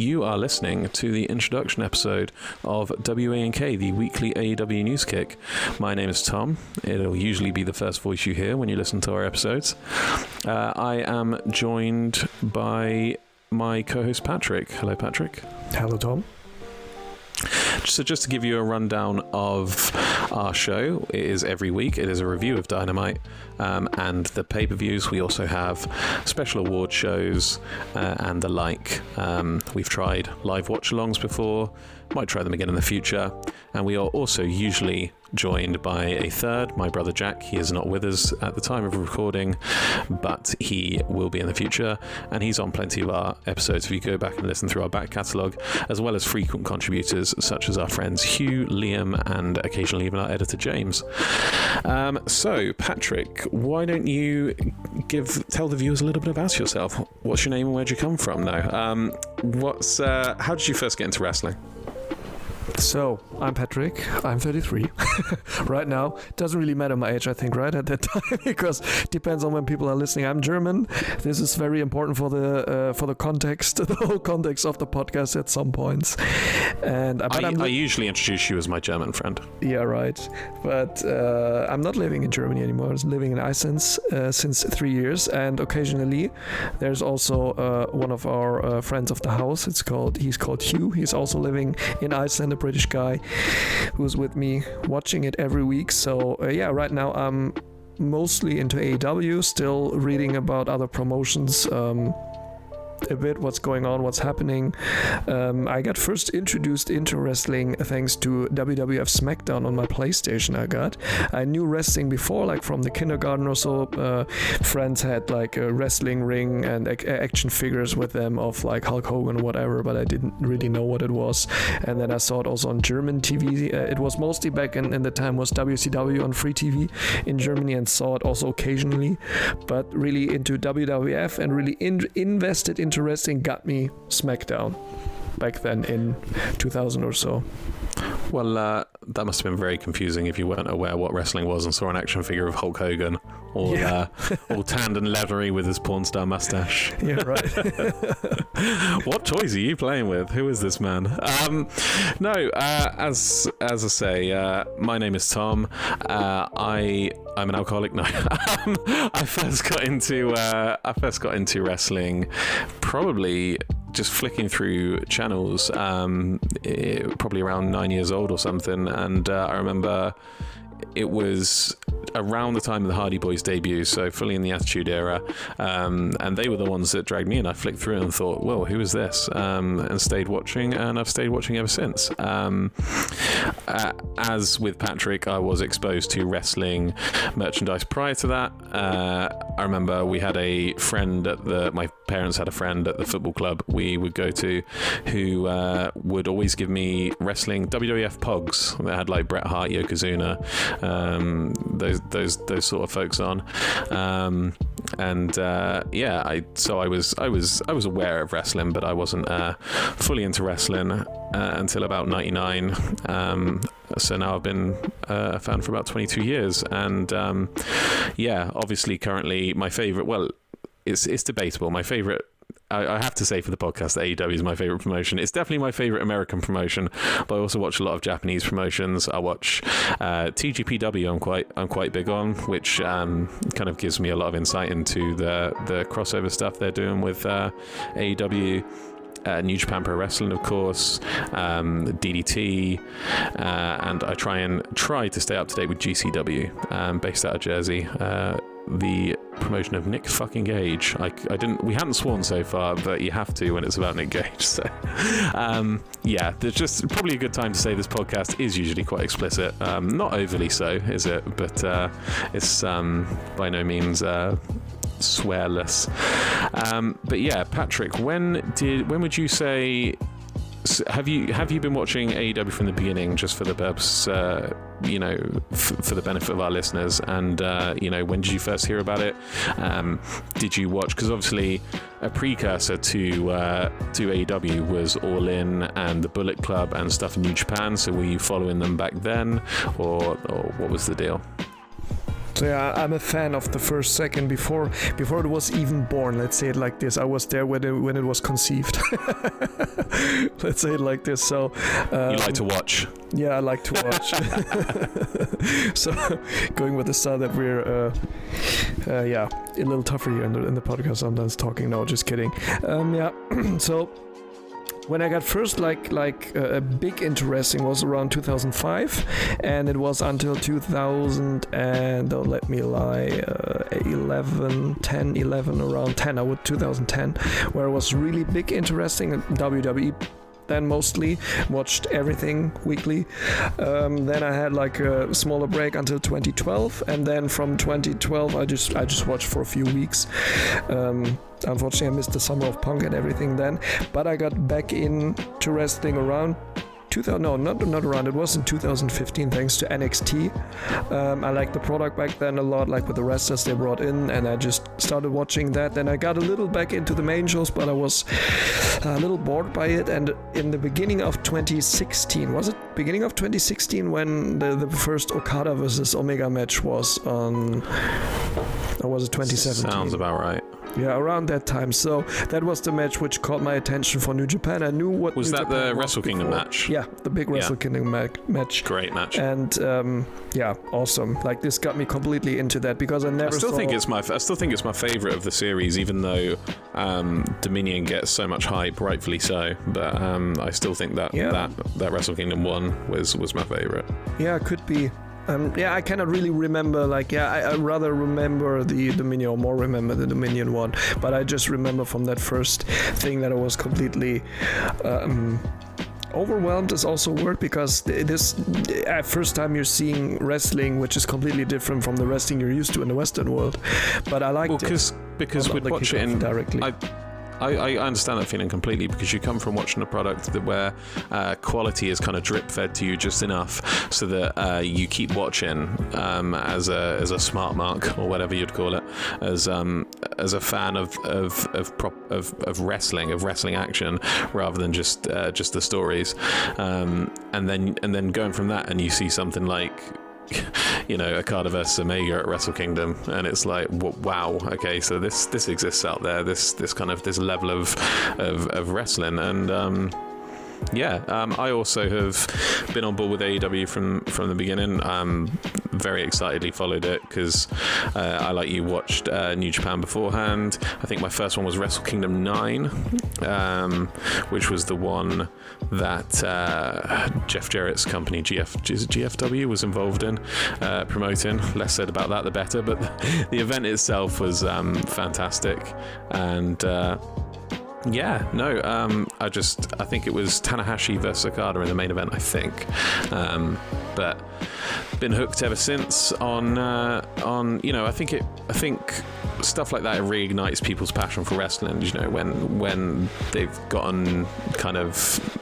You are listening to the introduction episode of WA&K, the weekly AEW news kick. My name is Tom. It'll usually be the first voice you hear when you listen to our episodes. Uh, I am joined by my co host Patrick. Hello, Patrick. Hello, Tom. So, just to give you a rundown of our show, it is every week. It is a review of Dynamite um, and the pay per views. We also have special award shows uh, and the like. Um, we've tried live watch alongs before, might try them again in the future. And we are also usually joined by a third, my brother Jack. He is not with us at the time of recording, but he will be in the future. And he's on plenty of our episodes if you go back and listen through our back catalogue, as well as frequent contributors such as our friends Hugh, Liam, and occasionally even our editor James. Um, so, Patrick, why don't you give tell the viewers a little bit about yourself? What's your name and where'd you come from now? Um, what's uh, how did you first get into wrestling? So, I'm Patrick. I'm 33 right now. Doesn't really matter my age, I think, right at that time, because it depends on when people are listening. I'm German. This is very important for the uh, for the context, the whole context of the podcast at some points. And uh, I, I, usually introduce you as my German friend. Yeah, right. But uh, I'm not living in Germany anymore. I'm living in Iceland uh, since three years, and occasionally there's also uh, one of our uh, friends of the house. It's called he's called Hugh. He's also living in Iceland British guy who's with me watching it every week. So uh, yeah, right now I'm mostly into AEW, still reading about other promotions. Um, a bit what's going on, what's happening. Um, I got first introduced into wrestling thanks to WWF SmackDown on my PlayStation. I got. I knew wrestling before, like from the kindergarten or so. Uh, friends had like a wrestling ring and action figures with them of like Hulk Hogan or whatever, but I didn't really know what it was. And then I saw it also on German TV. Uh, it was mostly back in, in the time was WCW on free TV in Germany and saw it also occasionally, but really into WWF and really in- invested in interesting got me SmackDown back then in 2000 or so. Well, uh, that must have been very confusing if you weren't aware what wrestling was and saw an action figure of Hulk Hogan, all yeah. uh, all tanned and leathery with his porn star mustache. Yeah, right. what toys are you playing with? Who is this man? Um, no, uh, as as I say, uh, my name is Tom. Uh, I I'm an alcoholic. No, um, I first got into uh, I first got into wrestling probably just flicking through channels, um, it, probably around nine years old or something, and uh, I remember it was around the time of the Hardy Boys debut, so fully in the Attitude Era, um, and they were the ones that dragged me in. I flicked through and thought, "Well, who is this?" Um, and stayed watching, and I've stayed watching ever since. Um, uh, as with Patrick, I was exposed to wrestling merchandise prior to that. Uh, I remember we had a friend at the my parents had a friend at the football club we would go to who uh, would always give me wrestling WWF pogs that had like Bret Hart, Yokozuna, um, those those those sort of folks on. Um, and uh, yeah, I so I was I was I was aware of wrestling, but I wasn't uh, fully into wrestling uh, until about '99. Um, so now I've been uh, a fan for about 22 years, and um, yeah, obviously currently my favorite. Well, it's it's debatable. My favorite I, have to say for the podcast that AEW is my favorite promotion. It's definitely my favorite American promotion, but I also watch a lot of Japanese promotions. I watch uh, TJPW. I'm quite I'm quite big on, which um, kind of gives me a lot of insight into the the crossover stuff they're doing with uh, AEW. Uh, New Japan Pro Wrestling, of course, um, DDT, uh, and I try and try to stay up to date with GCW, um, based out of Jersey. Uh, the promotion of Nick fucking Gage. I, I didn't. We hadn't sworn so far, but you have to when it's about Nick Gage. So, um, yeah, there's just probably a good time to say this podcast is usually quite explicit. Um, not overly so, is it? But uh, it's um, by no means. Uh, swearless um, but yeah patrick when did when would you say have you have you been watching AEW from the beginning just for the purpose, uh, you know, f- for the benefit of our listeners? And uh, you know, when did you first hear about it? Um, did you watch? Because obviously, a precursor to uh, to AEW was All In and the Bullet Club and stuff in New Japan. So were you following them back then, or or what was the deal? So yeah, I'm a fan of the first second before before it was even born. Let's say it like this. I was there when it, when it was conceived. let's say it like this. So um, you like to watch? Yeah, I like to watch. so going with the style that we're, uh, uh, yeah, a little tougher here in the in the podcast. Sometimes talking. No, just kidding. Um, yeah. so when I got first like like uh, a big interesting was around 2005, and it was until 2000 and don't let me lie, uh, 11, 10, 11, around 10. I would 2010, where it was really big interesting. WWE then mostly watched everything weekly. Um, then I had like a smaller break until 2012, and then from 2012 I just I just watched for a few weeks. Um, unfortunately, I missed the summer of punk and everything then, but I got back into wrestling around 2000 no not not around. It was in 2015 thanks to NXT um, I liked the product back then a lot like with the wrestlers they brought in and I just started watching that. Then I got a little back into the main shows but I was a little bored by it. And in the beginning of 2016 was it beginning of 2016 when the, the first Okada versus Omega match was on or was it 2017 sounds about right yeah, around that time. So that was the match which caught my attention for New Japan. I knew what was New that Japan the Wrestle Kingdom before. match? Yeah, the big Wrestle Yeah. Kingdom ma- match. Great match. And um, yeah, awesome. Like this got me completely into that because I never. I still think it's my I still think it's my favorite of the series, even though um, Dominion gets so much hype, rightfully so. But um, I still think that Yeah. that that Wrestle Kingdom one was was my favorite. yeah, could be. Um, yeah, I cannot really remember. Like, yeah, I, I rather remember the Dominion or more remember the Dominion one. But I just remember from that first thing that I was completely. Um, Overwhelmed is also a word because this uh, first time you're seeing wrestling, which is completely different from the wrestling you're used to in the Western world. But I liked Well, it. because because we'd watch it in directly. I, I, I understand that feeling completely because you come from watching a product that where uh, quality is kind of drip fed to you just enough so that uh, you keep watching um, as a as a smart mark or whatever you'd call it as um, as a fan of of of, prop, of of wrestling of wrestling action rather than just uh, just the stories. Um, and then and then going from that and you see something like you know, Okada versus Omega at Wrestle Kingdom, and it's like, wow, okay, so this this exists out there, this this kind of this level of of, of wrestling, and um, yeah, um, I also have been on board with AEW from from the beginning. Um, very excitedly followed it because uh, I, like you, watched uh, New Japan beforehand. I think my first one was Wrestle Kingdom Nine, um, which was the one that uh, Jeff Jarrett's company GF GFW was involved in uh, promoting. Less said about that, the better. But the event itself was um, fantastic, and. Yeah, no, um, I just I think it was Tanahashi versus Okada in the main event. I think, um, but been hooked ever since on uh, on you know I think it I think stuff like that it reignites people's passion for wrestling. You know when when they've gotten kind of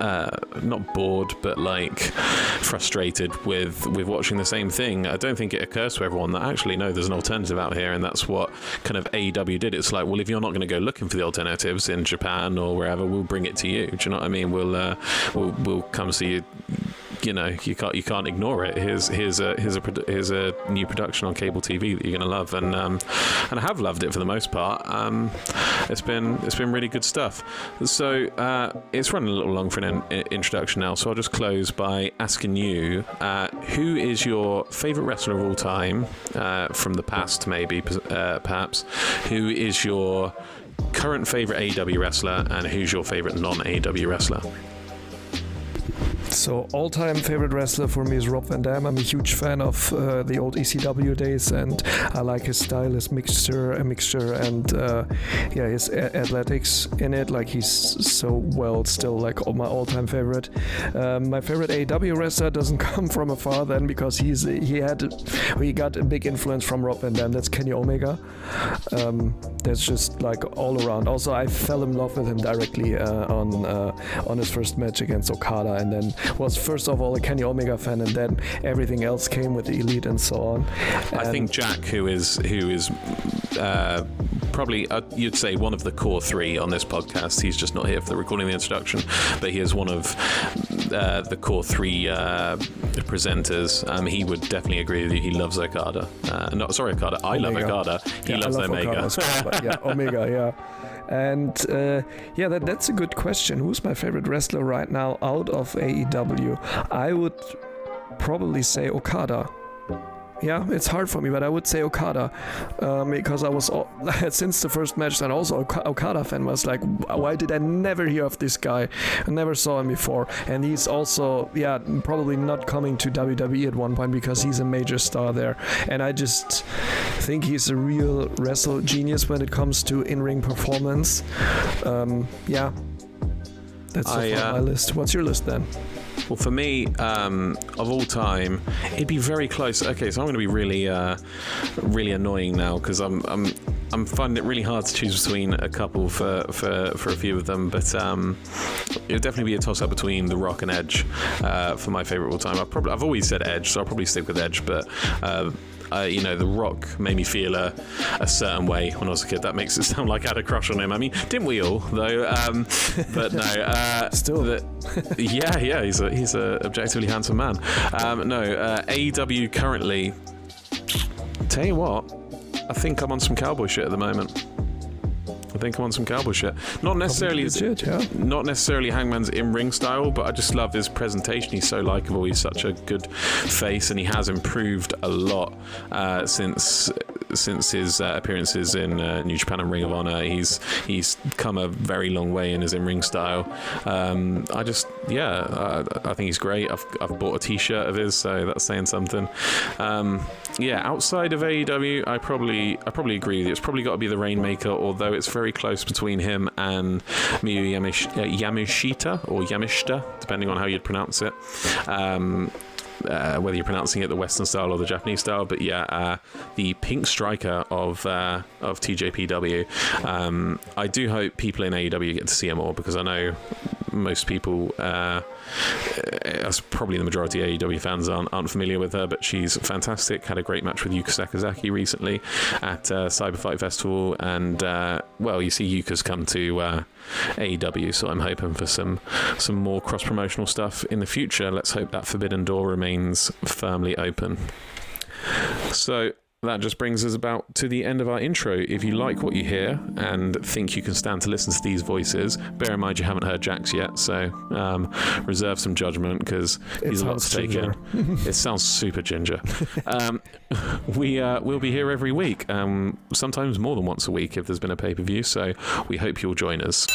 uh, not bored, but like frustrated with with watching the same thing. I don't think it occurs to everyone that actually no, there's an alternative out here, and that's what kind of AEW did. It's like, well, if you're not going to go looking for the alternatives in Japan or wherever, we'll bring it to you. Do you know what I mean? We'll uh, we'll we'll come see you. You know, you can't you can't ignore it. Here's here's a here's a here's a new production on cable TV that you're gonna love, and um, and I have loved it for the most part. Um, it's been it's been really good stuff. So uh, it's running a little long for an in- introduction now, so I'll just close by asking you, uh, who is your favourite wrestler of all time uh, from the past, maybe uh, perhaps? Who is your current favourite AEW wrestler, and who's your favourite non-AEW wrestler? So, all-time favorite wrestler for me is Rob Van Dam. I'm a huge fan of uh, the old ECW days, and I like his style, his mixture, a mixture, and uh, yeah, his a- athletics in it. Like he's so well, still like all my all-time favorite. Um, my favorite AEW wrestler doesn't come from afar then because he's he had he got a big influence from Rob Van Dam. That's Kenny Omega. Um, that's just like all around. Also, I fell in love with him directly uh, on uh, on his first match against Okada, and then was first of all a Kenny Omega fan, and then everything else came with the Elite and so on. I think Jack, who is who is uh, probably uh, you'd say one of the core three on this podcast. He's just not here for the recording of the introduction, but he is one of uh, the core three uh, presenters, um, he would definitely agree with you. He loves Okada. Uh, not sorry, Okada. I love Omega. Okada. He Yeah, loves love Omega. Okada as well, but yeah, Omega, yeah. And uh, yeah, that, that's a good question. Who's my favorite wrestler right now out of AEW? I would probably say Okada. Yeah, it's hard for me, but I would say Okada um, because I was all, since the first match, and also Oka- Okada fan was like, why did I never hear of this guy? I never saw him before, and he's also yeah probably not coming to WWE at one point because he's a major star there, and I just think he's a real wrestle genius when it comes to in-ring performance. Um, yeah, that's I, uh, my list. What's your list then? Well, for me, um, of all time, it'd be very close. Okay, so I'm going to be really, uh, really annoying now because I'm, I'm, I'm finding it really hard to choose between a couple for, for, for a few of them. But um, it would definitely be a toss-up between The Rock and Edge uh, for my favorite all time. I probably, I've always said Edge, so I'll probably stick with Edge. But uh, uh, you know, The Rock made me feel a, a certain way when I was a kid. That makes it sound like I had a crush on him. I mean, didn't we all though? Um, but no, uh, Still. the- yeah, yeah, he's a he's a objectively handsome man. Um, no, uh, AEW currently. Tell you what, I think I'm on some cowboy shit at the moment. I think I'm on some cowboy shit. Not necessarily yeah. not necessarily Hangman's in-ring style, but I just love his presentation. He's so likable. He's such a good face, and he has improved a lot uh, since since his uh, appearances in uh, New Japan and Ring of Honor. He's he's come a very long way in his in-ring style. Um, I just yeah, I, I think he's great. I've I've bought a T-shirt of his, so that's saying something. Um, yeah, outside of AEW, I probably I probably agree with you. It's probably got to be the Rainmaker, although it's very close between him and Miyu Yamish, uh, or Yamishita, depending on how you'd pronounce it. Um, uh, whether you're pronouncing it the Western style or the Japanese style, but yeah, uh, the pink striker of uh, of TJPW. Um, I do hope people in AEW get to see him more because I know most people, uh, as probably the majority of AEW fans aren't, aren't familiar with her, but she's fantastic. Had a great match with Yuka Sakazaki recently at uh, Cyber Fight Festival, and uh, well, you see Yuka's come to uh, AEW, so I'm hoping for some some more cross promotional stuff in the future. Let's hope that Forbidden Door remains firmly open. So that just brings us about to the end of our intro. If you like what you hear and think you can stand to listen to these voices, bear in mind you haven't heard Jack's yet, so um, reserve some judgment because he's a lot to take in. it sounds super ginger. Um, we uh, we'll be here every week, um, sometimes more than once a week if there's been a pay per view. So we hope you'll join us.